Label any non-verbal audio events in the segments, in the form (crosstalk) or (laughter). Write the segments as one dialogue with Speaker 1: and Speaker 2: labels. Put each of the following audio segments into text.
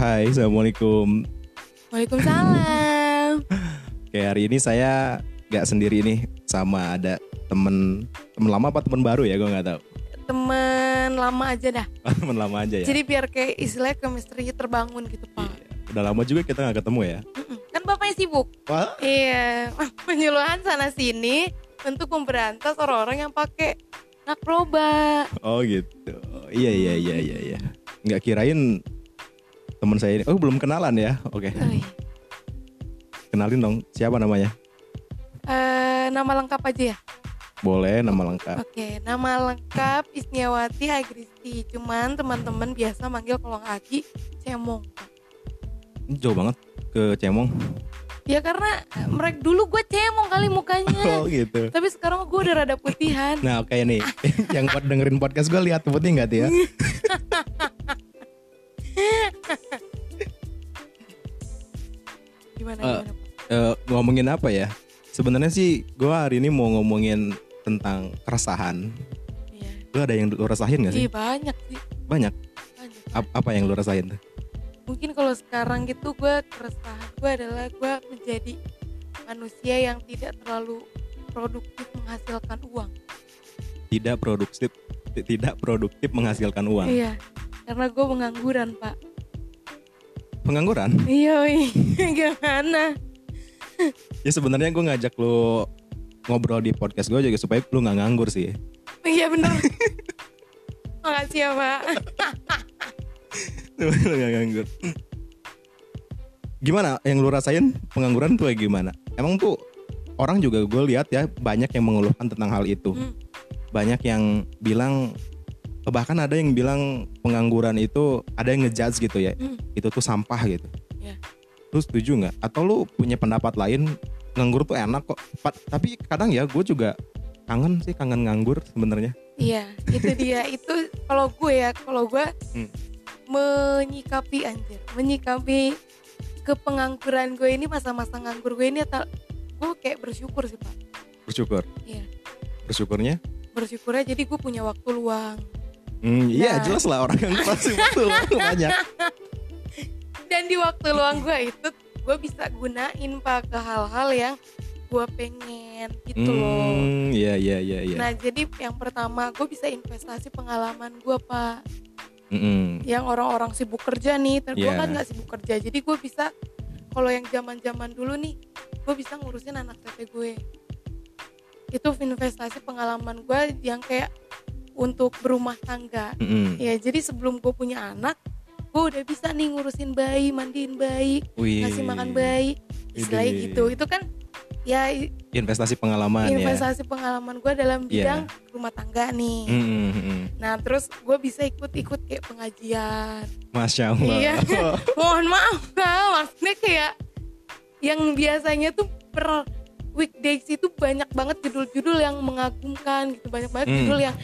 Speaker 1: Hai, assalamualaikum.
Speaker 2: Waalaikumsalam. (laughs)
Speaker 1: Kayak hari ini saya nggak sendiri nih, sama ada temen temen lama apa temen baru ya, gue nggak tahu.
Speaker 2: Temen lama aja dah. (laughs)
Speaker 1: temen lama aja ya.
Speaker 2: Jadi biar kayak istilahnya chemistry terbangun gitu pak.
Speaker 1: Iya. Udah lama juga kita nggak ketemu ya.
Speaker 2: Mm-mm. Kan bapaknya sibuk.
Speaker 1: Wah,
Speaker 2: Iya. (laughs) Penyuluhan sana sini untuk memberantas orang-orang yang pakai narkoba.
Speaker 1: oh gitu. Iya iya iya iya iya. Nggak kirain temen saya ini. Oh belum kenalan ya? Oke,
Speaker 2: Oh, iya.
Speaker 1: kenalin dong. Siapa namanya?
Speaker 2: Eh, nama lengkap aja ya.
Speaker 1: Boleh nama lengkap.
Speaker 2: Oke, nama lengkap Isniawati Agristi. Cuman teman-teman biasa manggil kalau Agi Cemong.
Speaker 1: Ini Jauh banget ke Cemong.
Speaker 2: Ya karena mereka dulu gue cemong kali mukanya. (laughs)
Speaker 1: Oh gitu.
Speaker 2: Tapi sekarang gue udah rada putihan.
Speaker 1: Nah oke nih, (laughs) yang buat dengerin podcast gue lihat putih nggak tuh ya? (laughs)
Speaker 2: Gimana
Speaker 1: Eh,
Speaker 2: gimana?
Speaker 1: Eh, ngomongin apa ya? Sebenarnya sih gue hari ini mau ngomongin tentang keresahan.
Speaker 2: Iya.
Speaker 1: Lu ada yang lu rasain gak sih?
Speaker 2: Ih, banyak sih.
Speaker 1: Banyak.
Speaker 2: Banyak.
Speaker 1: Ap- apa yang lu rasain tuh?
Speaker 2: Mungkin kalau sekarang gitu gue keresahan gue adalah gue menjadi manusia yang tidak terlalu produktif menghasilkan uang.
Speaker 1: Tidak produktif, ti- tidak produktif menghasilkan uang.
Speaker 2: Iya. Karena gue pengangguran pak.
Speaker 1: Pengangguran?
Speaker 2: Iya, (laughs) gimana?
Speaker 1: Ya sebenarnya gue ngajak lu ngobrol di podcast gue juga supaya lu nggak nganggur sih.
Speaker 2: Iya bener. (laughs) Makasih ya pak.
Speaker 1: Lu nggak nganggur. Gimana yang lu rasain pengangguran tuh kayak gimana? Emang tuh orang juga gue lihat ya banyak yang mengeluhkan tentang hal itu.
Speaker 2: Hmm.
Speaker 1: banyak yang bilang bahkan ada yang bilang pengangguran itu ada yang ngejudge gitu ya
Speaker 2: Hmm.
Speaker 1: itu tuh sampah gitu
Speaker 2: Ya.
Speaker 1: lu setuju nggak atau lu punya pendapat lain nganggur tuh enak kok Pa- tapi kadang ya gue juga kangen sih kangen nganggur sebenarnya
Speaker 2: Iya, itu dia. (laughs) Itu kalau gue ya, kalau gue
Speaker 1: Hmm.
Speaker 2: menyikapi anjir, menyikapi kepengangguran gue ini masa-masa nganggur gue ini atau gue kayak bersyukur sih pak.
Speaker 1: bersyukur
Speaker 2: Iya.
Speaker 1: bersyukurnya
Speaker 2: Bersyukurnya jadi gue punya waktu luang.
Speaker 1: Hmm, iya
Speaker 2: Nah.
Speaker 1: jelas lah orang yang pasti betul (laughs) banyak
Speaker 2: Dan di waktu luang gue itu gue bisa gunain pak ke hal-hal yang gue pengen gitu loh.
Speaker 1: hmm, iya iya iya iya
Speaker 2: Nah jadi yang pertama gue bisa investasi pengalaman gue pak.
Speaker 1: Mm-mm.
Speaker 2: yang orang-orang sibuk kerja nih, ter gue
Speaker 1: Iya.
Speaker 2: kan nggak sibuk kerja, jadi gue bisa kalau yang zaman-zaman dulu nih, gue bisa ngurusin anak tete gue. Itu investasi pengalaman gue yang kayak untuk berumah tangga.
Speaker 1: Mm-mm.
Speaker 2: Ya jadi sebelum gue punya anak, gue udah bisa nih ngurusin bayi, mandiin bayi,
Speaker 1: Wih.
Speaker 2: ngasih makan bayi, istilahnya gitu. Itu kan ya
Speaker 1: investasi pengalaman ya
Speaker 2: investasi pengalaman gue dalam
Speaker 1: Iya.
Speaker 2: bidang rumah tangga nih.
Speaker 1: Mm-mm.
Speaker 2: Nah terus gue bisa ikut-ikut kayak pengajian.
Speaker 1: Masya Allah
Speaker 2: Iya. (laughs) mohon maaf lah maksudnya kayak yang biasanya tuh per weekdays itu banyak banget judul-judul yang mengagumkan gitu banyak banget
Speaker 1: Hmm.
Speaker 2: judul yang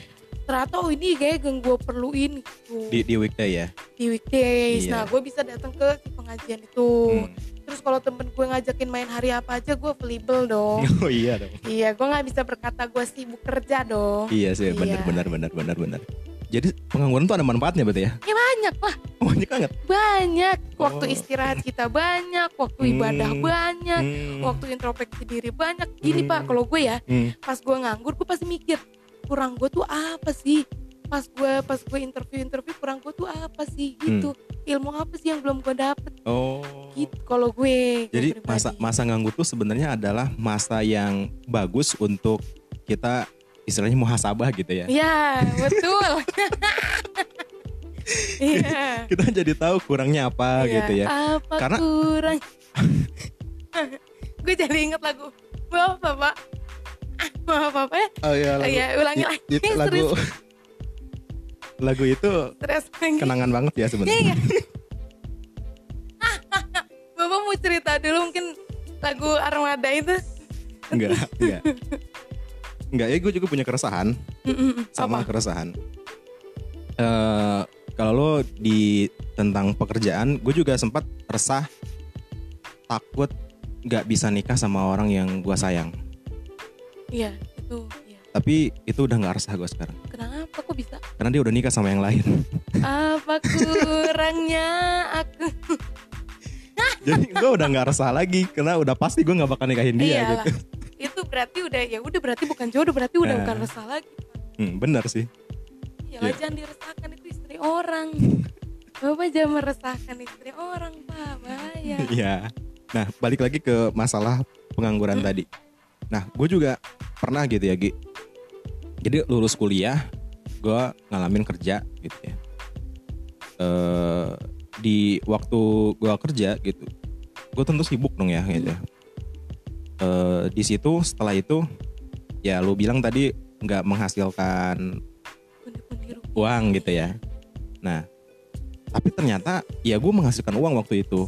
Speaker 2: ternyata oh ini kayak yang gue perluin gitu
Speaker 1: di, di weekday ya
Speaker 2: di weekdays
Speaker 1: Iya.
Speaker 2: nah gue bisa datang ke si pengajian itu
Speaker 1: Hmm.
Speaker 2: terus kalau temen gue ngajakin main hari apa aja gue available dong (laughs)
Speaker 1: Oh iya dong.
Speaker 2: iya gue nggak bisa berkata gue sibuk kerja dong
Speaker 1: Iya sih, benar
Speaker 2: Iya.
Speaker 1: benar benar benar benar. Jadi pengangguran tuh ada manfaatnya berarti ya?
Speaker 2: ya banyak lah
Speaker 1: Banyak banget.
Speaker 2: banyak waktu
Speaker 1: Oh.
Speaker 2: istirahat kita banyak waktu ibadah
Speaker 1: Hmm.
Speaker 2: banyak
Speaker 1: Hmm.
Speaker 2: waktu introspeksi diri banyak gini
Speaker 1: Hmm.
Speaker 2: pak kalau gue ya
Speaker 1: Hmm.
Speaker 2: pas gue nganggur gue pasti mikir kurang gue tuh apa sih? Pas gue pas gue interview interview kurang gue tuh apa sih? Gitu. Ilmu apa sih yang belum gue dapet?
Speaker 1: Oh.
Speaker 2: gitu kalau gue gue
Speaker 1: Jadi
Speaker 2: pribadi.
Speaker 1: masa masa nganggur tuh sebenarnya adalah masa yang bagus untuk kita istilahnya muhasabah gitu ya.
Speaker 2: ya betul. (laughs) Iya.
Speaker 1: Kita jadi tahu kurangnya apa
Speaker 2: Iya,
Speaker 1: gitu ya.
Speaker 2: apa
Speaker 1: Karena-
Speaker 2: kurang? (laughs) Gue jadi inget lagu bapak maaf apa ya
Speaker 1: Oh iya
Speaker 2: Oh iya, ulangi
Speaker 1: it-
Speaker 2: lagi.
Speaker 1: it- lagu
Speaker 2: Serius.
Speaker 1: lagu itu
Speaker 2: stres lagi
Speaker 1: kenangan banget ya
Speaker 2: Iya,
Speaker 1: sebenarnya.
Speaker 2: iya. (laughs) Bapak mau cerita dulu mungkin lagu Armada itu
Speaker 1: Enggak, enggak. Enggak, ya gue juga punya keresahan. sama
Speaker 2: apa?
Speaker 1: keresahan. Eh kalau lo di tentang pekerjaan, gue juga sempat resah, takut nggak bisa nikah sama orang yang gue sayang.
Speaker 2: Iya, itu. Iya.
Speaker 1: Tapi itu udah nggak resah gue sekarang,
Speaker 2: Kenapa kok bisa?
Speaker 1: karena dia udah nikah sama yang lain.
Speaker 2: Apa kurangnya aku? (laughs)
Speaker 1: Jadi gue udah nggak resah lagi karena udah pasti gue nggak bakal nikahin dia
Speaker 2: Iyalah.
Speaker 1: gitu.
Speaker 2: Itu berarti udah ya udah berarti bukan jodoh, berarti udah
Speaker 1: Nah.
Speaker 2: bukan resah lagi.
Speaker 1: Hmm, bener sih.
Speaker 2: Iyalah
Speaker 1: Iya.
Speaker 2: jangan diresahkan itu istri orang. Bapak jangan meresahkan istri orang, Pak. Bahaya. (laughs)
Speaker 1: Iya. Nah balik lagi ke masalah pengangguran
Speaker 2: Hmm.
Speaker 1: tadi. Nah gue juga pernah gitu ya Gi. Jadi lulus kuliah, gue ngalamin kerja gitu ya. Eh di waktu gue kerja gitu, gue tentu sibuk dong ya gitu. Eh di situ setelah itu ya lu bilang tadi nggak menghasilkan uang gitu ya. Nah, tapi ternyata ya gue menghasilkan uang waktu itu.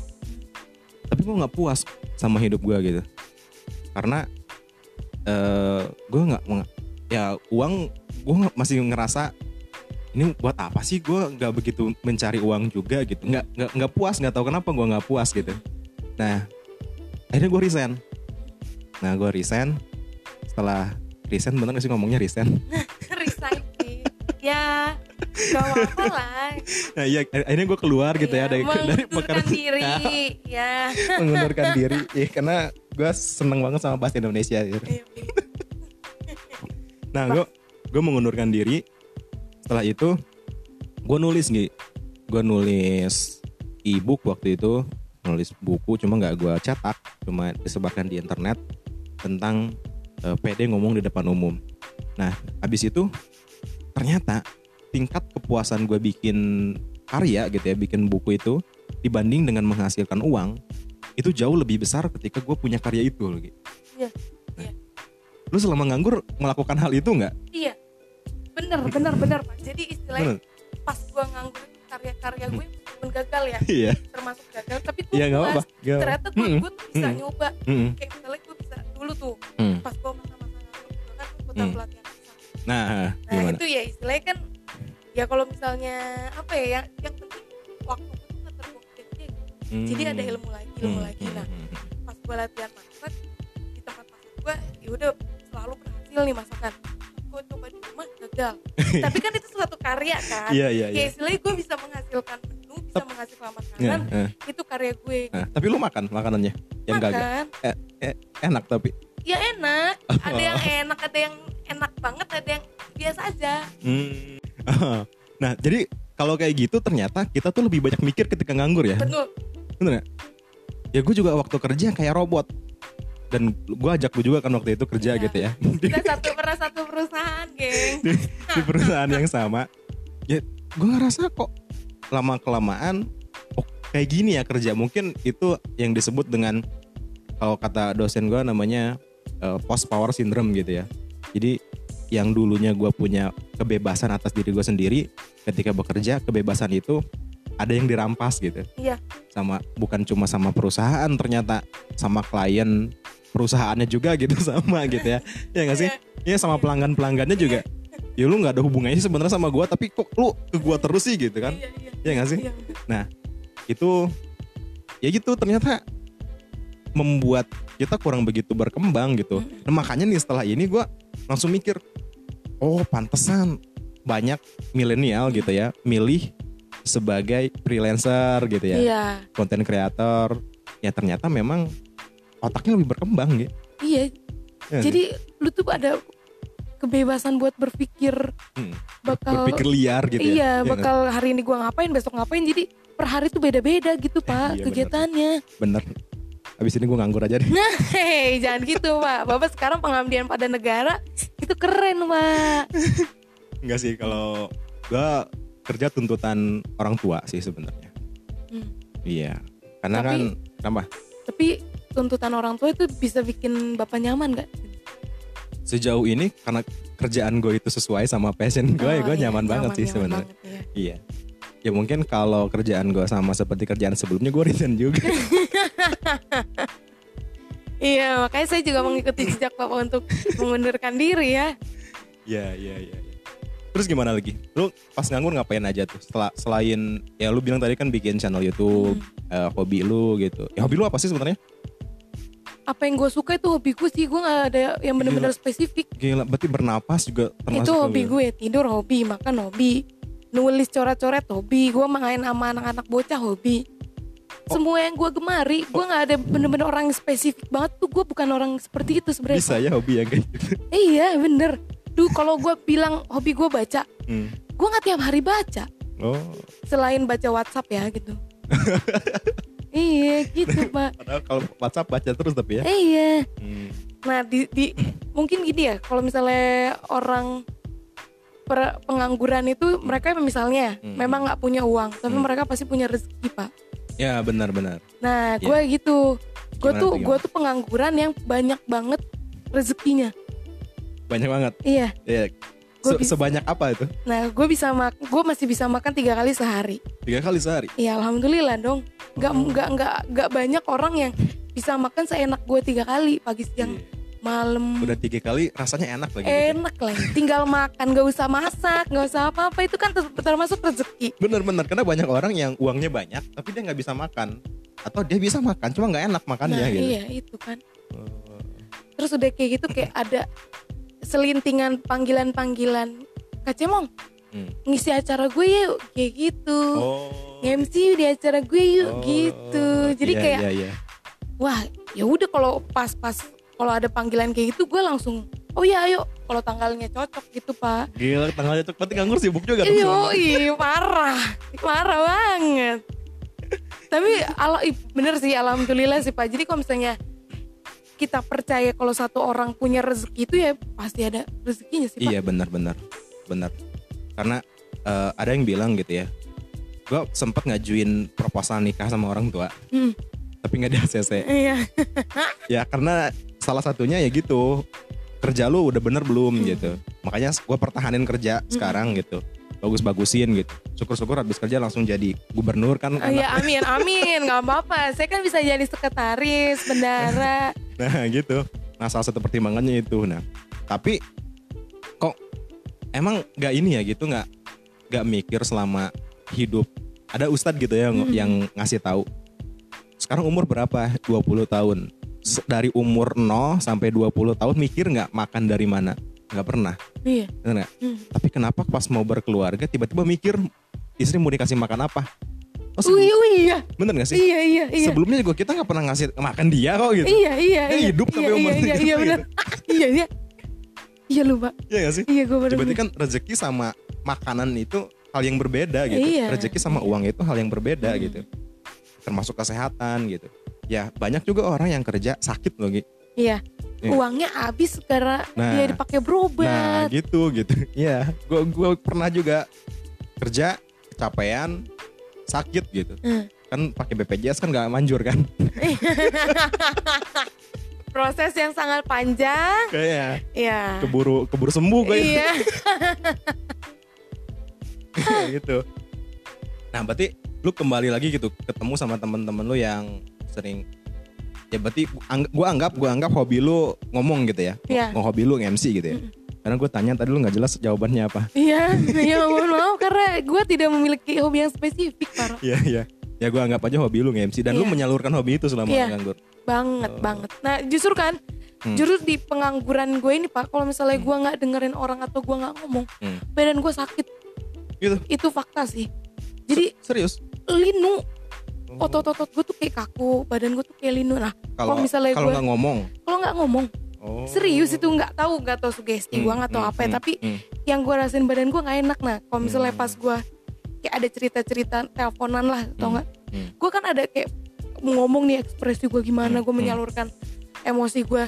Speaker 1: Tapi gue nggak puas sama hidup gue gitu. Karena eh gue nggak ya uang gue masih ngerasa ini buat apa sih gue nggak begitu mencari uang juga gitu nggak nggak nggak puas nggak tahu kenapa gue nggak puas gitu nah akhirnya gue resign nah gue resign setelah resign bener gak sih ngomongnya resign (laughs)
Speaker 2: Resign sih. Ya, gak apa-apa lah.
Speaker 1: Nah iya akhirnya gue keluar gitu ya
Speaker 2: Iya,
Speaker 1: dari (laughs) dari pekerjaan
Speaker 2: diri. Ya. (laughs)
Speaker 1: mengundurkan diri ya karena gue seneng banget sama bahasa Indonesia.
Speaker 2: Iya,
Speaker 1: Nah gue gue mengundurkan diri. Setelah itu gue nulis nih gue nulis e-book waktu itu. Nulis buku cuma nggak gue cetak. Cuma disebarkan di internet tentang eh, PD ngomong di depan umum. Nah habis itu ternyata tingkat kepuasan gue bikin karya gitu ya bikin buku itu dibanding dengan menghasilkan uang itu jauh lebih besar ketika gue punya karya itu loh.
Speaker 2: Iya,
Speaker 1: Nah,
Speaker 2: iya.
Speaker 1: Lu selama nganggur melakukan hal itu nggak?
Speaker 2: Iya. Bener, bener, bener, Pak. Jadi istilahnya
Speaker 1: Bener.
Speaker 2: pas gua nganggur karya-karya gue meskipun gagal ya,
Speaker 1: Iya.
Speaker 2: termasuk gagal, tapi gue
Speaker 1: Iya nggak
Speaker 2: puas. Ternyata gue, gue tuh bisa nyoba.
Speaker 1: Mm-mm.
Speaker 2: Kayak misalnya gue bisa dulu tuh,
Speaker 1: Mm.
Speaker 2: pas gue masa-masa nganggur juga kan ikut
Speaker 1: Mm.
Speaker 2: pelatihan.
Speaker 1: Nah,
Speaker 2: Nah
Speaker 1: gimana?
Speaker 2: itu ya istilahnya kan, ya kalau misalnya apa ya, yang, yang penting waktu gitu. Jadi ada ilmu lagi, ilmu
Speaker 1: Hmm,
Speaker 2: lagi.
Speaker 1: hmm,
Speaker 2: Nah,
Speaker 1: hmm,
Speaker 2: pas gue latihan masak di tempat masak gue ya udah selalu berhasil nih masakan gue coba di rumah gagal (laughs) tapi kan itu suatu karya kan
Speaker 1: Iya iya
Speaker 2: ya
Speaker 1: iya.
Speaker 2: istilahnya gue bisa menghasilkan menu bisa
Speaker 1: Tep-
Speaker 2: menghasilkan
Speaker 1: Iya,
Speaker 2: makanan
Speaker 1: eh.
Speaker 2: itu karya gue
Speaker 1: Nah, tapi lu makan makanannya yang gagal
Speaker 2: makan
Speaker 1: enak tapi.
Speaker 2: ya enak ada yang enak ada yang enak banget ada yang biasa aja
Speaker 1: Hmm. (laughs) Nah, jadi kalau kayak gitu ternyata kita tuh lebih banyak mikir ketika nganggur ya.
Speaker 2: betul
Speaker 1: Bener gak? Ya gue juga waktu kerja kayak robot. Dan gue ajak lu juga kan waktu itu kerja
Speaker 2: Iya.
Speaker 1: gitu ya.
Speaker 2: kita satu pernah satu perusahaan geng
Speaker 1: di, di perusahaan yang sama. Ya gue ngerasa kok lama kelamaan oh kayak gini ya kerja. Mungkin itu yang disebut dengan kalau kata dosen gue namanya eh, post power syndrome gitu ya. Jadi yang dulunya gue punya kebebasan atas diri gue sendiri ketika bekerja kebebasan itu ada yang dirampas gitu.
Speaker 2: Iya.
Speaker 1: Sama bukan cuma sama perusahaan ternyata sama klien perusahaannya juga gitu (laughs) sama gitu ya. Ya nggak sih? Ya sama pelanggan pelanggannya juga ya lu nggak ada hubungannya sih sebenarnya sama gua tapi kok lu ke gua terus sih gitu kan?
Speaker 2: Iya iya.
Speaker 1: Ya nggak sih?
Speaker 2: Iya.
Speaker 1: Itu ya gitu ternyata membuat kita kurang begitu berkembang gitu. Nah, makanya nih setelah ini gua langsung mikir oh pantesan banyak milenial gitu ya milih sebagai freelancer gitu ya
Speaker 2: iya
Speaker 1: konten kreator ya ternyata memang otaknya lebih berkembang gitu.
Speaker 2: iya
Speaker 1: Ya,
Speaker 2: jadi lu tuh ada kebebasan buat berpikir
Speaker 1: Hmm.
Speaker 2: bakal
Speaker 1: berpikir liar gitu ya.
Speaker 2: iya
Speaker 1: Ya kan?
Speaker 2: bakal hari ini gua ngapain besok ngapain jadi per hari tuh beda-beda gitu pak
Speaker 1: Iya, bener.
Speaker 2: kegiatannya
Speaker 1: bener. Abis ini gue nganggur aja deh.
Speaker 2: hei jangan gitu pak bapak sekarang pengabdian pada negara itu keren pak (laughs)
Speaker 1: Enggak sih kalau gue kerja tuntutan orang tua sih sebenarnya.
Speaker 2: Hmm.
Speaker 1: Iya. Karena
Speaker 2: Tapi-
Speaker 1: kan kenapa?
Speaker 2: tapi tuntutan orang tua itu bisa bikin bapak nyaman gak?
Speaker 1: Sejauh ini karena kerjaan gue itu sesuai sama passion gue ya
Speaker 2: Oh,
Speaker 1: gue
Speaker 2: iya,
Speaker 1: nyaman, banget sih
Speaker 2: nyaman
Speaker 1: sebenarnya.
Speaker 2: iya.
Speaker 1: Iya. Ya mungkin kalau kerjaan gue sama seperti kerjaan sebelumnya gue resign juga. (laughs)
Speaker 2: Iya makanya saya juga mengikuti jejak bapak untuk mengundurkan diri ya
Speaker 1: Iya iya iya. Terus gimana lagi? Lu pas nganggur ngapain aja tuh? Setelah selain ya lu bilang tadi kan bikin channel YouTube,
Speaker 2: Hmm.
Speaker 1: eh, hobi lu gitu. Ya hobi lu apa sih sebenarnya?
Speaker 2: apa yang gue suka itu hobi gue sih gue gak ada yang bener-bener spesifik
Speaker 1: Gila, berarti bernapas juga termasuk
Speaker 2: itu hobi
Speaker 1: lu.
Speaker 2: gue tidur hobi makan hobi nulis coret-coret hobi gue main sama anak-anak bocah hobi semua yang gue gemari gue nggak ada bener-bener orang spesifik banget tuh gue bukan orang seperti itu sebenarnya
Speaker 1: Bisa ya hobi yang kayak gitu.
Speaker 2: iya bener Duh kalau gue bilang hobi gue baca
Speaker 1: Hmm.
Speaker 2: gue nggak tiap hari baca
Speaker 1: Oh,
Speaker 2: selain baca WhatsApp ya gitu (laughs) iya gitu pak
Speaker 1: padahal kalau WhatsApp baca terus tapi ya.
Speaker 2: iya
Speaker 1: Hmm.
Speaker 2: nah di, di mungkin gini ya kalau misalnya orang per- pengangguran itu mereka misalnya
Speaker 1: Hmm.
Speaker 2: memang nggak punya uang tapi
Speaker 1: Hmm.
Speaker 2: mereka pasti punya rezeki pak
Speaker 1: Ya benar-benar.
Speaker 2: nah gue gitu gue tuh, gue tuh pengangguran yang banyak banget rezekinya
Speaker 1: Banyak banget.
Speaker 2: iya
Speaker 1: Ya.
Speaker 2: Gua
Speaker 1: Se-
Speaker 2: bisa-
Speaker 1: sebanyak apa itu?
Speaker 2: nah gue bisa mak gue masih bisa makan tiga kali sehari
Speaker 1: Tiga kali sehari.
Speaker 2: Iya alhamdulillah dong. Gak
Speaker 1: Oh.
Speaker 2: nggak nggak nggak banyak orang yang bisa makan seenak gue tiga kali pagi siang
Speaker 1: Iya.
Speaker 2: malam.
Speaker 1: Udah tiga kali rasanya enak lagi. gitu.
Speaker 2: Enak lah, tinggal makan, gak usah masak, gak usah apa-apa itu kan ter- termasuk rezeki.
Speaker 1: Bener-bener karena banyak orang yang uangnya banyak tapi dia nggak bisa makan atau dia bisa makan cuma nggak enak makannya
Speaker 2: Nah
Speaker 1: gitu.
Speaker 2: iya itu kan.
Speaker 1: Oh.
Speaker 2: Terus udah kayak gitu kayak ada selintingan panggilan-panggilan Kacemong
Speaker 1: Hmm.
Speaker 2: ngisi acara gue yuk kayak gitu.
Speaker 1: Oh.
Speaker 2: MC di acara gue yuk
Speaker 1: Oh,
Speaker 2: gitu. Jadi
Speaker 1: iya,
Speaker 2: kayak
Speaker 1: iya, iya.
Speaker 2: wah ya udah kalau pas-pas kalau ada panggilan kayak gitu gue langsung oh ya ayo kalau tanggalnya cocok gitu pak
Speaker 1: Gila tanggalnya cocok berarti nganggur sibuk juga dong.
Speaker 2: Iyo, ih, parah, parah banget. Tapi ala, bener sih, alhamdulillah sih pak. Jadi kalau misalnya kita percaya kalau satu orang punya rezeki itu ya pasti ada rezekinya sih pak.
Speaker 1: Iya benar-benar benar. Karena eh, ada yang bilang gitu ya. Gue sempet ngajuin proposal nikah sama orang tua,
Speaker 2: Hmm,
Speaker 1: tapi nggak di ACC.
Speaker 2: iya, (laughs)
Speaker 1: Ya karena salah satunya ya gitu. Kerja lu udah bener belum
Speaker 2: Hmm.
Speaker 1: gitu. Makanya gue pertahanin kerja sekarang gitu. Bagus-bagusin gitu. Syukur-syukur habis kerja langsung jadi gubernur kan.
Speaker 2: Oh, iya amin, amin, nggak apa-apa. Saya kan bisa jadi sekretaris, bendara. (laughs)
Speaker 1: Nah gitu. Nah salah satu pertimbangannya itu. Nah tapi kok emang nggak ini ya gitu nggak nggak mikir selama hidup. Ada ustadz gitu ya yang,
Speaker 2: Hmm.
Speaker 1: yang ngasih tahu. Sekarang umur berapa? 20 tahun. Dari umur 0 sampai 20 tahun mikir nggak makan dari mana? Nggak pernah.
Speaker 2: Iya.
Speaker 1: Bener?
Speaker 2: Hmm.
Speaker 1: Tapi kenapa pas mau berkeluarga tiba-tiba mikir istri mau dikasih makan apa? Oh, sebelum-
Speaker 2: iya, oh, iya,
Speaker 1: bener gak sih?
Speaker 2: iya, iya, iya.
Speaker 1: Sebelumnya juga kita nggak pernah ngasih makan dia kok gitu.
Speaker 2: Iya, iya,
Speaker 1: Dia
Speaker 2: iya.
Speaker 1: hidup sampai
Speaker 2: iya,
Speaker 1: umur
Speaker 2: iya, iya, iya,
Speaker 1: gitu.
Speaker 2: bener. (laughs) iya, iya. Iya lu pak.
Speaker 1: Iya gak sih?
Speaker 2: Iya gue bener.
Speaker 1: Berarti kan rezeki sama makanan itu hal yang berbeda gitu.
Speaker 2: Iya.
Speaker 1: Rezeki sama uang itu hal yang berbeda
Speaker 2: Hmm.
Speaker 1: gitu. Termasuk kesehatan gitu. Ya banyak juga orang yang kerja sakit loh Gi.
Speaker 2: Iya.
Speaker 1: Iya.
Speaker 2: Uangnya habis karena
Speaker 1: Nah.
Speaker 2: dia dipakai
Speaker 1: Nah
Speaker 2: berobat.
Speaker 1: gitu gitu. (laughs) Iya. Gue gua pernah juga kerja kecapean sakit gitu.
Speaker 2: Hmm.
Speaker 1: Kan pakai BPJS kan gak manjur kan. (laughs)
Speaker 2: Proses yang sangat panjang.
Speaker 1: Kayak
Speaker 2: Iya.
Speaker 1: keburu keburu sembuh kayak
Speaker 2: Iya. (laughs)
Speaker 1: gitu. Nah, berarti lu kembali lagi gitu ketemu sama temen-temen lu yang sering ya berarti angg- gua anggap gua anggap hobi lu ngomong gitu ya.
Speaker 2: Iya.
Speaker 1: Mau hobi lu MC gitu ya. Karena gue tanya tadi lu nggak jelas jawabannya apa.
Speaker 2: Iya. Ya mohon maaf karena gue tidak memiliki hobi yang spesifik parah.
Speaker 1: Iya, iya. Ya gua anggap aja hobi lu nge-MC dan lu
Speaker 2: Iya.
Speaker 1: menyalurkan hobi itu selama
Speaker 2: Iya.
Speaker 1: nganggur.
Speaker 2: Banget
Speaker 1: Oh.
Speaker 2: banget. Nah justru kan.
Speaker 1: Hmm.
Speaker 2: Justru di pengangguran gue ini pak, kalau misalnya gue nggak dengerin orang atau gue nggak ngomong,
Speaker 1: Hmm.
Speaker 2: badan gue sakit.
Speaker 1: Gitu.
Speaker 2: Itu fakta sih. Jadi
Speaker 1: Se- serius.
Speaker 2: linu. Otot-otot gue tuh kayak kaku, badan gue tuh kayak linu. Nah
Speaker 1: kalau
Speaker 2: misalnya
Speaker 1: kalau nggak ngomong.
Speaker 2: kalau nggak ngomong,
Speaker 1: Oh.
Speaker 2: serius itu nggak tahu, nggak tahu sugesti gue
Speaker 1: Hmm,
Speaker 2: nggak tahu
Speaker 1: hmm,
Speaker 2: apa ya,
Speaker 1: hmm,
Speaker 2: tapi
Speaker 1: hmm.
Speaker 2: yang gue rasain badan gue nggak enak nah kalau misalnya
Speaker 1: Hmm.
Speaker 2: pas gue kayak ada cerita-cerita teleponan lah tau
Speaker 1: Hmm.
Speaker 2: nggak
Speaker 1: Hmm.
Speaker 2: gue kan ada kayak ngomong nih ekspresi gue gimana
Speaker 1: Hmm.
Speaker 2: gue
Speaker 1: Hmm.
Speaker 2: menyalurkan emosi gue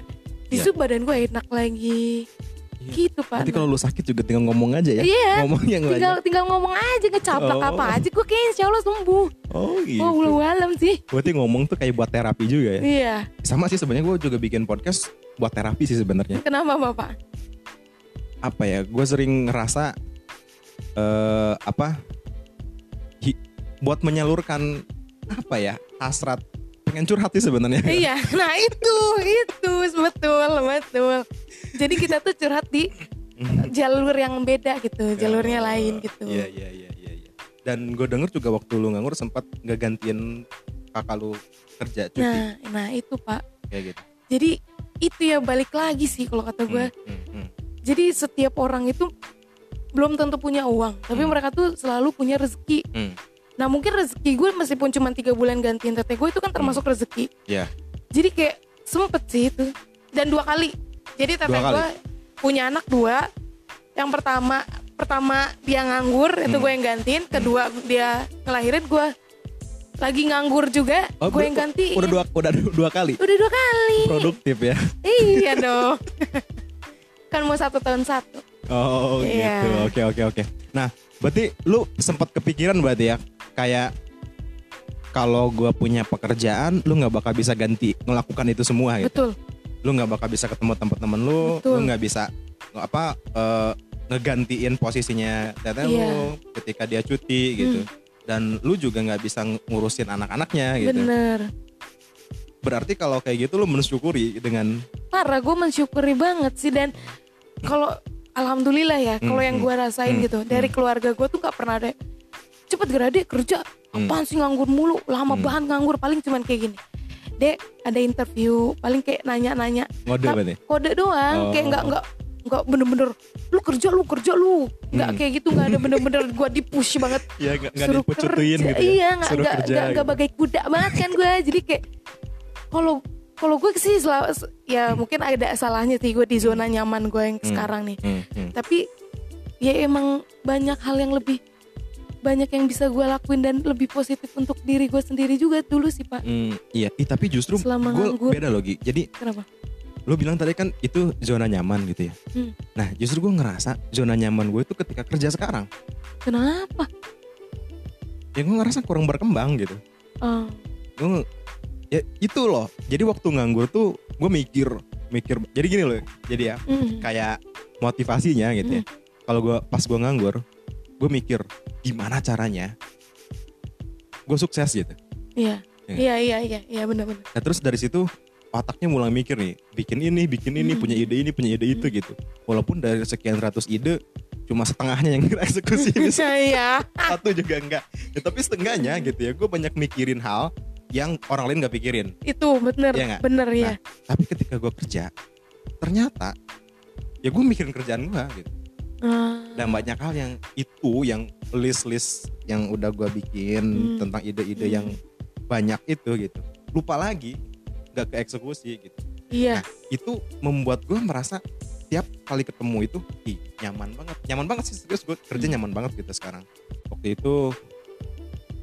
Speaker 2: justru badan gue enak lagi
Speaker 1: Iya.
Speaker 2: Gitu pak
Speaker 1: Nanti kalau lu sakit juga tinggal ngomong aja ya.
Speaker 2: Iya.
Speaker 1: Ngomong yang
Speaker 2: tinggal
Speaker 1: banyak.
Speaker 2: tinggal ngomong aja ngecaplak
Speaker 1: Oh.
Speaker 2: apa aja gue kayaknya insya Allah sembuh
Speaker 1: Oh gitu.
Speaker 2: oh belum alam sih
Speaker 1: Berarti ngomong tuh kayak buat terapi juga ya.
Speaker 2: iya
Speaker 1: Sama sih sebenarnya gue juga bikin podcast buat terapi sih sebenarnya.
Speaker 2: kenapa bapak
Speaker 1: Apa ya? Gue sering ngerasa eh apa? hi- buat menyalurkan apa ya? Hasrat pengen curhat sih sebenarnya.
Speaker 2: iya nah itu itu betul betul jadi kita tuh curhat di jalur yang beda gitu jalurnya
Speaker 1: Oh,
Speaker 2: lain gitu
Speaker 1: Iya iya iya iya. iya. Dan gue denger juga waktu lu nganggur sempat nggak gantiin kakak lu kerja cuti
Speaker 2: nah nah itu pak
Speaker 1: kayak gitu.
Speaker 2: jadi itu ya balik lagi sih kalau kata gue
Speaker 1: Hmm, hmm, hmm.
Speaker 2: jadi setiap orang itu belum tentu punya uang tapi
Speaker 1: Hmm.
Speaker 2: mereka tuh selalu punya rezeki
Speaker 1: Hmm.
Speaker 2: Nah mungkin rezeki gue meskipun cuma tiga bulan gantiin tete gue itu kan termasuk rezeki
Speaker 1: Iya.
Speaker 2: jadi kayak sempet sih itu dan dua kali jadi tete
Speaker 1: Dua kali?
Speaker 2: gue punya anak dua yang pertama pertama dia nganggur itu
Speaker 1: Hmm.
Speaker 2: gue yang gantiin kedua dia ngelahirin gue lagi nganggur juga
Speaker 1: Oh,
Speaker 2: gue yang ganti
Speaker 1: Udah dua udah dua kali.
Speaker 2: udah dua kali
Speaker 1: Produktif ya.
Speaker 2: iya (laughs) dong kan mau satu tahun satu
Speaker 1: Oh
Speaker 2: Iya.
Speaker 1: gitu. Oke oke oke. Nah, berarti lu sempat kepikiran berarti ya kayak kalau gua punya pekerjaan, lu nggak bakal bisa ganti melakukan itu semua gitu.
Speaker 2: betul
Speaker 1: Lu nggak bakal bisa ketemu teman-teman lu,
Speaker 2: Betul.
Speaker 1: lu nggak bisa apa eh, ngegantiin posisinya tete
Speaker 2: Iya.
Speaker 1: lu ketika dia cuti gitu. Dan lu juga nggak bisa ngurusin anak-anaknya gitu.
Speaker 2: bener
Speaker 1: Berarti kalau kayak gitu lu mensyukuri dengan
Speaker 2: parah gue mensyukuri banget sih dan kalau alhamdulillah ya kalau
Speaker 1: Hmm,
Speaker 2: yang
Speaker 1: hmm,
Speaker 2: gue rasain
Speaker 1: hmm,
Speaker 2: gitu dari keluarga gue tuh nggak pernah ada cepet gerade kerja
Speaker 1: Hmm.
Speaker 2: apaan sih nganggur mulu lama
Speaker 1: Hmm.
Speaker 2: banget nganggur paling cuman kayak gini dek ada interview paling kayak nanya-nanya Tap-
Speaker 1: berarti.
Speaker 2: kode doang
Speaker 1: Oh.
Speaker 2: kayak nggak nggak nggak bener-bener lu kerja lu kerja lu nggak
Speaker 1: Hmm.
Speaker 2: kayak gitu nggak ada bener-bener gue dipush banget (laughs)
Speaker 1: Ya nggak nggak
Speaker 2: suruh kerja.
Speaker 1: gitu ya.
Speaker 2: iya nggak nggak nggak
Speaker 1: gitu.
Speaker 2: bagai kuda banget kan gue jadi kayak kalau kalau gue sih sel- ya mungkin ada salahnya sih gue di zona nyaman gue yang
Speaker 1: Hmm.
Speaker 2: sekarang nih
Speaker 1: Hmm, hmm.
Speaker 2: tapi ya emang banyak hal yang lebih banyak yang bisa gue lakuin dan lebih positif untuk diri gue sendiri juga dulu sih pak
Speaker 1: Hmm, iya, Ih, tapi justru
Speaker 2: Selama
Speaker 1: gue
Speaker 2: nganggur.
Speaker 1: beda loh Gi. Jadi
Speaker 2: kenapa
Speaker 1: lu bilang tadi kan itu zona nyaman gitu ya.
Speaker 2: Hmm.
Speaker 1: Nah justru gue ngerasa zona nyaman gue itu ketika kerja sekarang.
Speaker 2: kenapa
Speaker 1: Ya gue ngerasa kurang berkembang gitu.
Speaker 2: oh
Speaker 1: Gue ya itu loh. Jadi waktu nganggur tuh gue mikir mikir. Jadi gini loh. Jadi ya
Speaker 2: mm.
Speaker 1: kayak motivasinya gitu ya. Kalau gue pas gue nganggur, gue mikir gimana caranya gue sukses gitu.
Speaker 2: iya
Speaker 1: Ya.
Speaker 2: iya iya iya iya benar-benar
Speaker 1: Nah terus dari situ otaknya mulai mikir nih, bikin ini, bikin ini,
Speaker 2: Hmm.
Speaker 1: punya ide ini, punya ide itu gitu. Walaupun dari sekian ratus ide cuma setengahnya yang (laughs) eksekusi, (laughs)
Speaker 2: iya
Speaker 1: satu juga enggak. Ya, tapi setengahnya gitu ya, gue banyak mikirin hal yang orang lain nggak pikirin.
Speaker 2: itu bener
Speaker 1: Iya nggak?
Speaker 2: bener ya
Speaker 1: Tapi ketika gue kerja, ternyata ya gue mikirin kerjaan gue gitu.
Speaker 2: Ah,
Speaker 1: Dan banyak hal yang itu, yang list-list yang udah gue bikin
Speaker 2: Hmm.
Speaker 1: tentang ide-ide
Speaker 2: Hmm.
Speaker 1: yang banyak itu gitu. Lupa lagi, nggak ke eksekusi gitu.
Speaker 2: iya
Speaker 1: itu membuat gue merasa tiap kali ketemu itu ih nyaman banget nyaman banget sih serius gue kerja
Speaker 2: Hmm.
Speaker 1: nyaman banget gitu sekarang waktu itu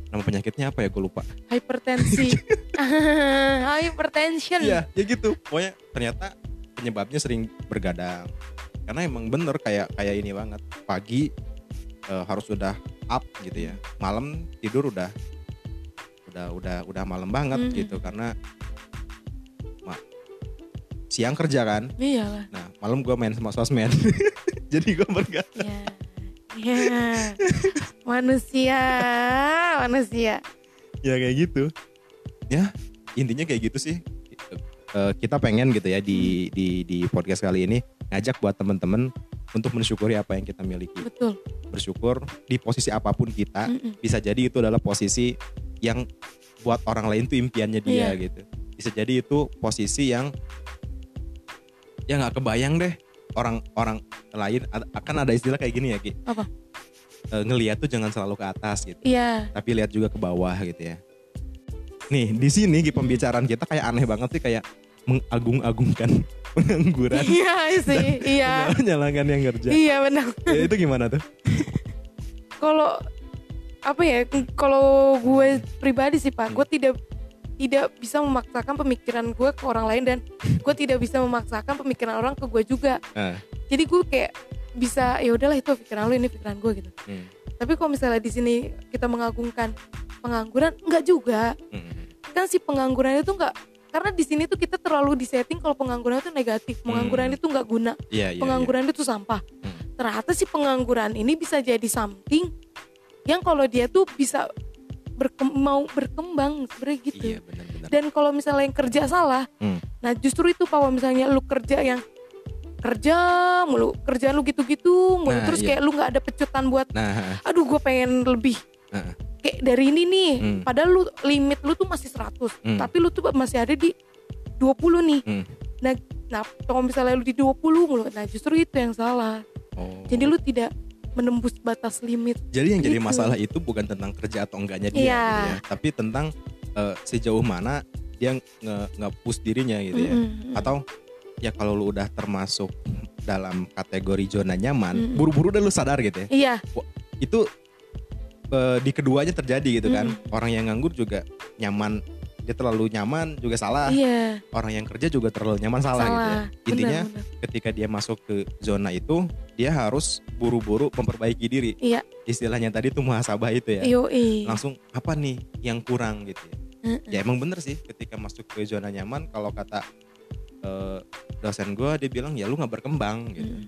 Speaker 1: nama penyakitnya apa ya gue lupa
Speaker 2: hypertensi (laughs) (laughs) hypertension
Speaker 1: iya ya gitu pokoknya ternyata penyebabnya sering bergadang karena emang bener kayak kayak ini banget pagi eh, harus udah up gitu ya malam tidur udah udah udah udah malam banget
Speaker 2: Mhm.
Speaker 1: gitu karena ma- siang kerja kan
Speaker 2: iyalah
Speaker 1: Nah, malam gue main sama sosmed. (laughs) Jadi gue bergadang.
Speaker 2: ya ya manusia manusia
Speaker 1: Ya kayak gitu. Ya, intinya kayak gitu sih. Eh, kita pengen gitu ya di di di podcast kali ini ngajak buat temen-temen untuk mensyukuri apa yang kita miliki.
Speaker 2: betul
Speaker 1: Bersyukur di posisi apa pun kita.
Speaker 2: Mm-mm.
Speaker 1: Bisa jadi itu adalah posisi yang buat orang lain tuh impiannya dia
Speaker 2: Iya.
Speaker 1: gitu. Bisa jadi itu posisi yang ya nggak kebayang deh orang-orang lain akan ada istilah kayak gini ya Ki.
Speaker 2: Apa?
Speaker 1: Eh, ngelihat tuh jangan selalu ke atas gitu.
Speaker 2: iya
Speaker 1: tapi lihat juga ke bawah gitu ya. Nih di sini di pembicaraan kita kayak aneh banget sih kayak mengagung-agungkan pengangguran,
Speaker 2: iya sih iya (laughs)
Speaker 1: menyalahkan yang kerja.
Speaker 2: iya benar
Speaker 1: Ya, itu gimana tuh?
Speaker 2: kalau apa ya kalau gue pribadi sih pak gue tidak tidak bisa memaksakan pemikiran gue ke orang lain dan gue tidak bisa memaksakan pemikiran orang ke gue juga
Speaker 1: Ah.
Speaker 2: jadi gue kayak bisa ya udahlah itu pikiran lu ini pikiran gue gitu
Speaker 1: Hmm.
Speaker 2: tapi kalau misalnya di sini kita mengagungkan pengangguran enggak juga
Speaker 1: Hmm.
Speaker 2: kan si pengangguran itu enggak karena di sini tuh kita terlalu disetting kalau pengangguran itu negatif pengangguran
Speaker 1: Hmm.
Speaker 2: itu enggak guna
Speaker 1: Iya iya.
Speaker 2: pengangguran itu sampah.
Speaker 1: Hmm.
Speaker 2: Ternyata si pengangguran ini bisa jadi something yang kalau dia tuh bisa berkem- mau berkembang sebenarnya gitu.
Speaker 1: Iya benar-benar.
Speaker 2: Dan kalau misalnya yang kerja salah,
Speaker 1: Hmm.
Speaker 2: nah justru itu kalau misalnya lu kerja yang kerja mulu, kerjaan lu gitu-gitu mulu,
Speaker 1: Nah,
Speaker 2: terus
Speaker 1: iya.
Speaker 2: kayak lu nggak ada pecutan buat,
Speaker 1: Nah,
Speaker 2: aduh gue pengen lebih.
Speaker 1: Heeh.
Speaker 2: Kayak dari ini nih,
Speaker 1: Hmm.
Speaker 2: padahal lu limit lu tuh masih 100,
Speaker 1: Hmm.
Speaker 2: tapi lu tuh masih ada di 20 nih.
Speaker 1: Hmm.
Speaker 2: Nah, nah kalau misalnya lu di 20 mulu, nah justru itu yang salah.
Speaker 1: oh.
Speaker 2: Jadi lu tidak menembus batas limit
Speaker 1: Jadi yang jadi
Speaker 2: Gitu.
Speaker 1: masalah itu bukan tentang kerja atau enggaknya dia,
Speaker 2: Iya.
Speaker 1: gitu ya, tapi tentang eh, sejauh mana dia nge nge-push dirinya gitu ya.
Speaker 2: Mm-mm.
Speaker 1: Atau ya kalau lu udah termasuk dalam kategori zona nyaman,
Speaker 2: Mm-mm.
Speaker 1: buru-buru udah lu sadar gitu ya.
Speaker 2: iya
Speaker 1: Itu eh, di keduanya terjadi gitu kan.
Speaker 2: Mm-mm.
Speaker 1: Orang yang nganggur juga nyaman, dia terlalu nyaman juga salah.
Speaker 2: iya
Speaker 1: Orang yang kerja juga terlalu nyaman salah, gitu ya.
Speaker 2: salah
Speaker 1: Intinya
Speaker 2: Benar, benar.
Speaker 1: ketika dia masuk ke zona itu, dia harus buru-buru memperbaiki diri.
Speaker 2: Iya.
Speaker 1: Istilahnya tadi tuh muhasabah itu ya.
Speaker 2: Yoi.
Speaker 1: langsung apa nih yang kurang gitu ya.
Speaker 2: Heeh.
Speaker 1: Ya emang bener sih ketika masuk ke zona nyaman kalau kata eh, dosen gue dia bilang ya lu nggak berkembang gitu.
Speaker 2: Mm.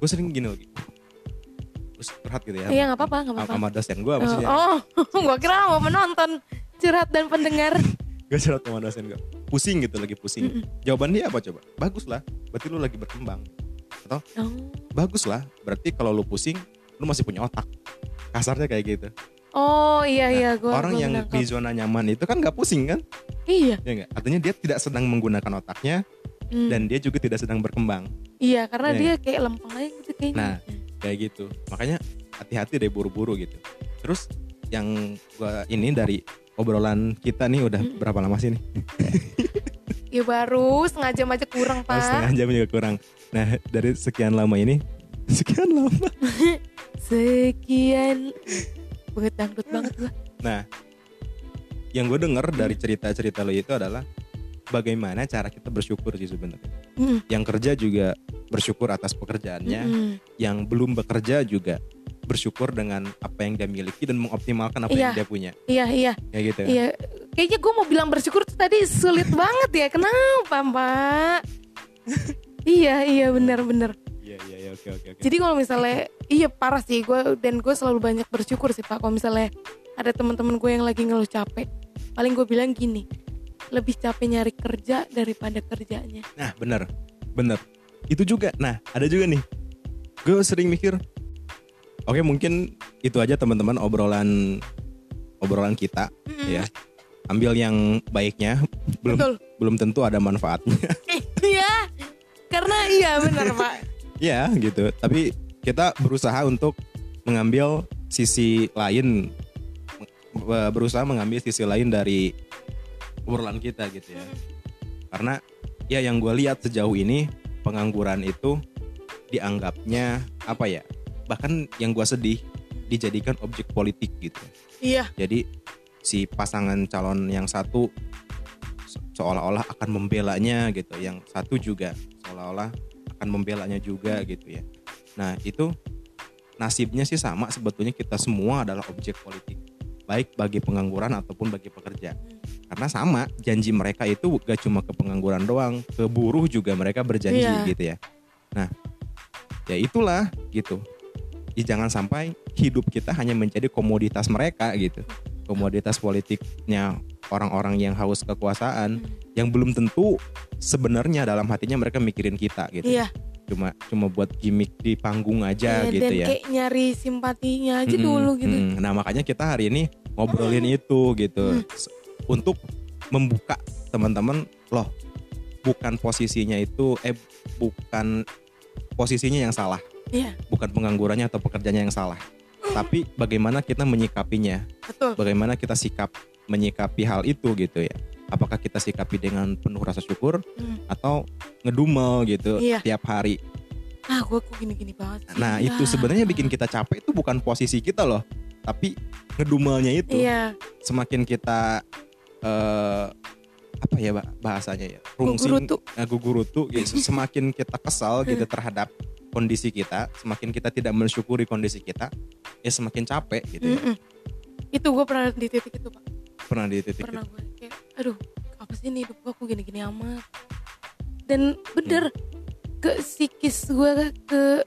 Speaker 1: Gue sering gini lagi. Curhat gitu ya.
Speaker 2: Iya nggak apa-apa nggak apa-apa.
Speaker 1: sama dosen gue
Speaker 2: Oh,
Speaker 1: maksudnya.
Speaker 2: oh, gua kira mau menonton curhat dan pendengar. (laughs)
Speaker 1: Gue curhat sama dosen gue. Pusing gitu lagi pusing.
Speaker 2: Mm-mm.
Speaker 1: Jawaban dia apa coba? Bagus lah. Berarti lu lagi berkembang.
Speaker 2: Oh,
Speaker 1: Bagus lah. Berarti kalau lu pusing lu masih punya otak. Kasarnya kayak gitu.
Speaker 2: oh iya
Speaker 1: Nah,
Speaker 2: iya gua.
Speaker 1: Orang
Speaker 2: gua
Speaker 1: yang
Speaker 2: menangkap.
Speaker 1: di zona nyaman itu kan nggak pusing kan?
Speaker 2: Iya.
Speaker 1: Ya nggak? Artinya dia tidak sedang menggunakan otaknya
Speaker 2: Hmm.
Speaker 1: dan dia juga tidak sedang berkembang
Speaker 2: iya karena
Speaker 1: Iya.
Speaker 2: dia kayak lempeng aja gitu kayaknya.
Speaker 1: Nah. Kayak gitu makanya hati-hati deh buru-buru gitu terus yang gua ini dari obrolan kita nih udah
Speaker 2: Mm.
Speaker 1: berapa lama sih nih (laughs)
Speaker 2: Ya baru setengah jam aja kurang
Speaker 1: Oh, setengah
Speaker 2: pak.
Speaker 1: jam juga kurang nah dari sekian lama ini (laughs) sekian lama (laughs)
Speaker 2: Sekian. Banget dangdut banget gua.
Speaker 1: nah yang gue denger dari cerita-cerita lo itu adalah bagaimana cara kita bersyukur sih sebenarnya
Speaker 2: Mm,
Speaker 1: yang kerja juga bersyukur atas pekerjaannya
Speaker 2: mm,
Speaker 1: yang belum bekerja juga bersyukur dengan apa yang dia miliki dan mengoptimalkan apa
Speaker 2: Iya.
Speaker 1: yang dia punya
Speaker 2: Iya iya
Speaker 1: kayak gitu kan?
Speaker 2: iya. Kayaknya gue mau bilang bersyukur tuh tadi sulit (laughs) banget ya. Kenapa pak? (laughs) iya iya benar-benar.
Speaker 1: Iya iya iya oke oke oke.
Speaker 2: Jadi kalau misalnya iya parah sih gue dan gue selalu banyak bersyukur sih pak. Kalau misalnya ada teman-teman gue yang lagi ngeluh capek, paling gue bilang gini, lebih capek nyari kerja daripada kerjanya.
Speaker 1: Nah bener bener itu juga. Nah ada juga nih. Gue sering mikir. Oke mungkin itu aja teman-teman obrolan obrolan kita
Speaker 2: Mm-mm.
Speaker 1: ya. Ambil yang baiknya. Belum
Speaker 2: Betul.
Speaker 1: belum tentu ada manfaatnya. (laughs)
Speaker 2: Iya. Karena iya benar pak.
Speaker 1: ya gitu. Tapi kita berusaha untuk mengambil sisi lain be- berusaha mengambil sisi lain dari obrolan kita gitu ya. Karena ya yang gue lihat sejauh ini pengangguran itu dianggapnya apa ya? Bahkan yang gue sedih dijadikan objek politik gitu.
Speaker 2: Iya.
Speaker 1: Jadi si pasangan calon yang satu se- seolah-olah akan membelanya gitu, yang satu juga seolah-olah akan membelanya juga gitu ya. Nah itu nasibnya sih sama sebetulnya kita semua adalah objek politik, baik bagi pengangguran ataupun bagi pekerja. Karena sama janji mereka itu gak cuma ke pengangguran doang, ke buruh juga mereka berjanji
Speaker 2: Iya.
Speaker 1: gitu ya. Nah ya itulah gitu. Ih, Jangan sampai hidup kita hanya menjadi komoditas mereka gitu komoditas politiknya orang-orang yang haus kekuasaan yang belum tentu sebenarnya dalam hatinya mereka mikirin kita gitu.
Speaker 2: Iya.
Speaker 1: Cuma cuma buat gimmick di panggung aja
Speaker 2: Iya,
Speaker 1: gitu
Speaker 2: dan
Speaker 1: ya.
Speaker 2: kayak nyari simpatinya aja
Speaker 1: Mm-mm,
Speaker 2: dulu gitu.
Speaker 1: mm-mm. Nah, makanya kita hari ini ngobrolin itu gitu.
Speaker 2: Mm.
Speaker 1: Untuk membuka teman-teman loh bukan posisinya itu eh bukan posisinya yang salah,
Speaker 2: Iya,
Speaker 1: bukan penganggurannya atau pekerjaannya yang salah. Tapi bagaimana kita menyikapinya
Speaker 2: betul.
Speaker 1: bagaimana kita sikap menyikapi hal itu gitu ya apakah kita sikapi dengan penuh rasa syukur
Speaker 2: Hmm.
Speaker 1: atau ngedumel gitu
Speaker 2: Iya.
Speaker 1: tiap hari
Speaker 2: Ah, gue kok gini-gini banget sih.
Speaker 1: nah itu
Speaker 2: Ah.
Speaker 1: sebenarnya bikin kita capek itu bukan posisi kita loh tapi ngedumelnya itu
Speaker 2: Iya,
Speaker 1: semakin kita eh apa ya bahasanya ya rungsing
Speaker 2: gugurutu.
Speaker 1: eh, gugurutu gitu (laughs) semakin kita kesal gitu terhadap kondisi kita semakin kita tidak mensyukuri kondisi kita ya semakin capek gitu ya.
Speaker 2: Mm-mm. Itu gue pernah di titik itu pak.
Speaker 1: pernah di titik
Speaker 2: Pernah
Speaker 1: itu
Speaker 2: gue kayak, aduh, apa sih nih hidup gue kok gini-gini amat. Dan bener ke psikis gue ke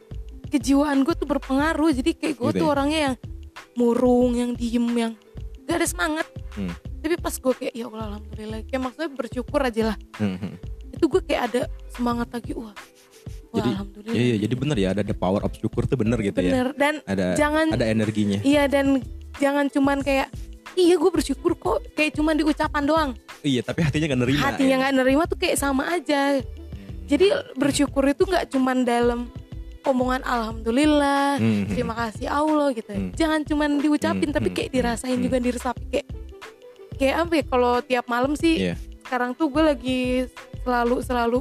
Speaker 2: kejiwaan gue tuh berpengaruh. Jadi kayak gue
Speaker 1: Gitu
Speaker 2: tuh
Speaker 1: ya?
Speaker 2: orangnya yang murung, yang diem, yang gak ada semangat.
Speaker 1: Hmm.
Speaker 2: Tapi pas gue kayak ya Allah alhamdulillah, kayak maksudnya bersyukur aja lah.
Speaker 1: Hmm, hmm.
Speaker 2: Itu gue kayak ada semangat lagi, wah, wah
Speaker 1: Jadi,
Speaker 2: alhamdulillah.
Speaker 1: Iya, iya, jadi bener ya ada the power of syukur tuh bener gitu ya.
Speaker 2: bener dan
Speaker 1: Ada
Speaker 2: jangan
Speaker 1: ada energinya.
Speaker 2: Iya dan jangan cuman kayak iya gue bersyukur kayak cuman di ucapan doang.
Speaker 1: Iya, tapi hatinya gak nerima.
Speaker 2: Hatinya
Speaker 1: ya.
Speaker 2: nggak nerima tuh kayak sama aja.
Speaker 1: Hmm.
Speaker 2: Jadi bersyukur itu nggak cuman dalam omongan alhamdulillah
Speaker 1: Hmm.
Speaker 2: terima kasih Allah gitu
Speaker 1: Hmm.
Speaker 2: jangan cuman diucapin
Speaker 1: Hmm,
Speaker 2: tapi
Speaker 1: hmm,
Speaker 2: kayak
Speaker 1: hmm,
Speaker 2: dirasain
Speaker 1: hmm.
Speaker 2: juga diresapi kayak kayak apa ya kalau tiap malam sih
Speaker 1: Iya.
Speaker 2: sekarang tuh gue lagi selalu selalu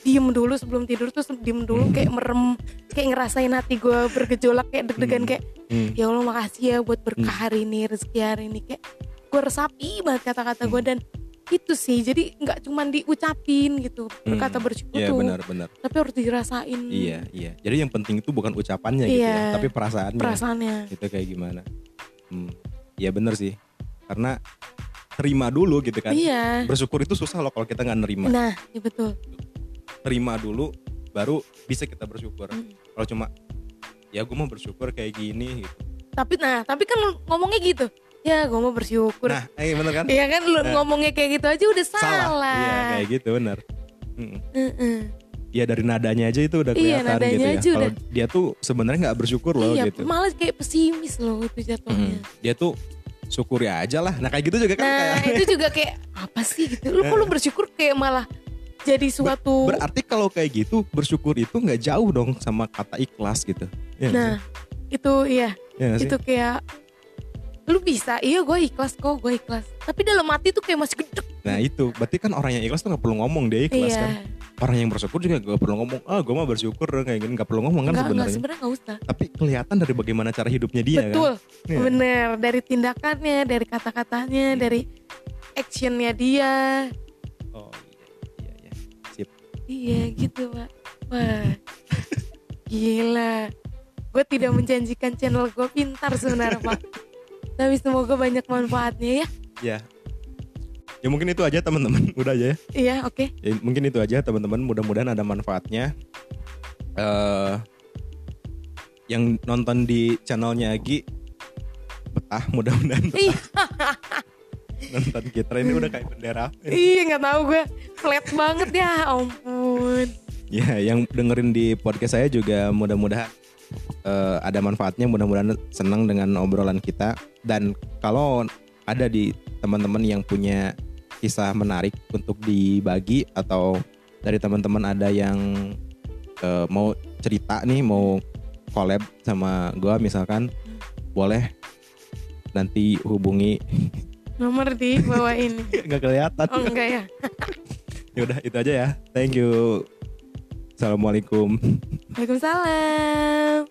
Speaker 2: diem dulu sebelum tidur tuh diem dulu
Speaker 1: Hmm.
Speaker 2: kayak merem kayak ngerasain hati gue bergejolak kayak deg-degan
Speaker 1: Hmm.
Speaker 2: kayak
Speaker 1: Hmm.
Speaker 2: ya Allah makasih ya buat berkah hari ini rezeki hari ini kayak gue resapi banget kata-kata gue
Speaker 1: Hmm.
Speaker 2: dan itu sih jadi nggak cuman diucapin gitu berkata
Speaker 1: Hmm.
Speaker 2: bersyukur
Speaker 1: Iya
Speaker 2: tuh
Speaker 1: benar-benar.
Speaker 2: tapi harus dirasain
Speaker 1: Iya, iya. Jadi yang penting itu bukan ucapannya gitu
Speaker 2: Iya.
Speaker 1: ya, tapi perasaannya.
Speaker 2: perasaannya
Speaker 1: Itu kayak gimana? Hmm. Iya bener sih. Karena terima dulu gitu kan.
Speaker 2: iya
Speaker 1: Bersyukur itu susah loh kalau kita nggak nerima.
Speaker 2: nah iya betul
Speaker 1: Terima dulu baru bisa kita bersyukur.
Speaker 2: Hmm.
Speaker 1: Kalau cuma ya gue mau bersyukur kayak gini gitu.
Speaker 2: tapi nah tapi kan ngomongnya gitu ya gue mau bersyukur
Speaker 1: Nah, eh bener kan?
Speaker 2: Iya kan lu
Speaker 1: Nah.
Speaker 2: ngomongnya kayak gitu aja udah salah.
Speaker 1: Iya, kayak gitu bener. Mm.
Speaker 2: Heeh.
Speaker 1: Ya dari nadanya aja itu udah
Speaker 2: Iya,
Speaker 1: kelihatan
Speaker 2: nadanya
Speaker 1: gitu ya.
Speaker 2: aja
Speaker 1: Kalau dia tuh sebenarnya nggak bersyukur loh
Speaker 2: iya,
Speaker 1: gitu.
Speaker 2: malah kayak pesimis loh itu jatuhnya.
Speaker 1: Mm. Dia tuh syukuri aja lah. Nah kayak gitu juga kan
Speaker 2: Nah,
Speaker 1: kayak
Speaker 2: itu juga kayak apa sih gitu. Lu kok lu (laughs) bersyukur kayak malah jadi suatu
Speaker 1: berarti kalau kayak gitu bersyukur itu nggak jauh dong sama kata ikhlas gitu. Iya nggak
Speaker 2: Nah, itu iya,
Speaker 1: sih? Iya nggak sih?
Speaker 2: itu kayak lu bisa, iya gue ikhlas kok, gue ikhlas. Tapi dalam hati tuh kayak masih gedek.
Speaker 1: Nah itu berarti kan orang yang ikhlas tuh nggak perlu ngomong dia ikhlas
Speaker 2: iya.
Speaker 1: kan. Orang yang bersyukur juga gak perlu ngomong. Ah gue mah bersyukur kayak gini nggak perlu ngomong kan sebenarnya.
Speaker 2: sebenarnya enggak usah.
Speaker 1: Tapi kelihatan dari bagaimana cara hidupnya dia kan.
Speaker 2: Betul.
Speaker 1: Iya.
Speaker 2: Bener, dari tindakannya, dari kata-katanya,
Speaker 1: Hmm.
Speaker 2: dari actionnya dia.
Speaker 1: Oh iya iya iya.
Speaker 2: Iya gitu pak Wah (laughs) Gila Gue tidak menjanjikan channel gue pintar sebenarnya pak Tapi semoga banyak manfaatnya ya
Speaker 1: Ya. Ya mungkin itu aja teman-teman. Udah aja ya.
Speaker 2: Iya oke
Speaker 1: Ya, mungkin itu aja teman-teman mudah-mudahan ada manfaatnya eh yang nonton di channelnya Agi betah mudah-mudahan betah.
Speaker 2: Iya. (laughs)
Speaker 1: nonton kita ini udah kayak bendera
Speaker 2: Iya nggak tahu gue Flat banget ya ampun
Speaker 1: ya yang dengerin di podcast saya juga mudah-mudahan eh, ada manfaatnya mudah-mudahan senang dengan obrolan kita. Dan kalau ada di teman-teman yang punya kisah menarik untuk dibagi atau dari teman-teman ada yang eh, mau cerita nih mau collab sama gua misalkan boleh nanti hubungi.
Speaker 2: Nomor di bawah ini. (laughs)
Speaker 1: Nggak kelihatan.
Speaker 2: Oh enggak ya. (laughs)
Speaker 1: Ya udah itu aja ya. Thank you assalamualaikum.
Speaker 2: Waalaikumsalam.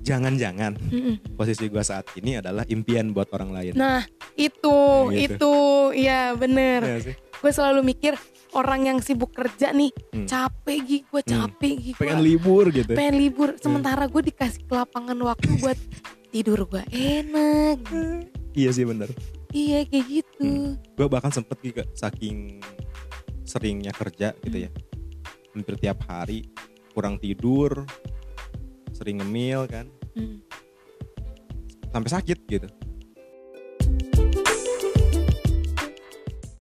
Speaker 1: Jangan-jangan
Speaker 2: Mm-mm.
Speaker 1: posisi gua saat ini adalah impian buat orang lain.
Speaker 2: Nah itu
Speaker 1: Nah, gitu.
Speaker 2: Itu. Ya bener.
Speaker 1: Sih?
Speaker 2: Gue selalu mikir Orang yang sibuk kerja nih
Speaker 1: Hmm.
Speaker 2: Capek gi Gue capek gi
Speaker 1: pengen libur gitu.
Speaker 2: pengen libur. Sementara gue dikasih kelapangan waktu buat (laughs) tidur gue enak
Speaker 1: iya sih bener.
Speaker 2: Iya kayak gitu.
Speaker 1: Gue bahkan sempet juga saking seringnya kerja gitu ya hampir tiap hari kurang tidur sering ngemil kan
Speaker 2: Hmm.
Speaker 1: sampai sakit gitu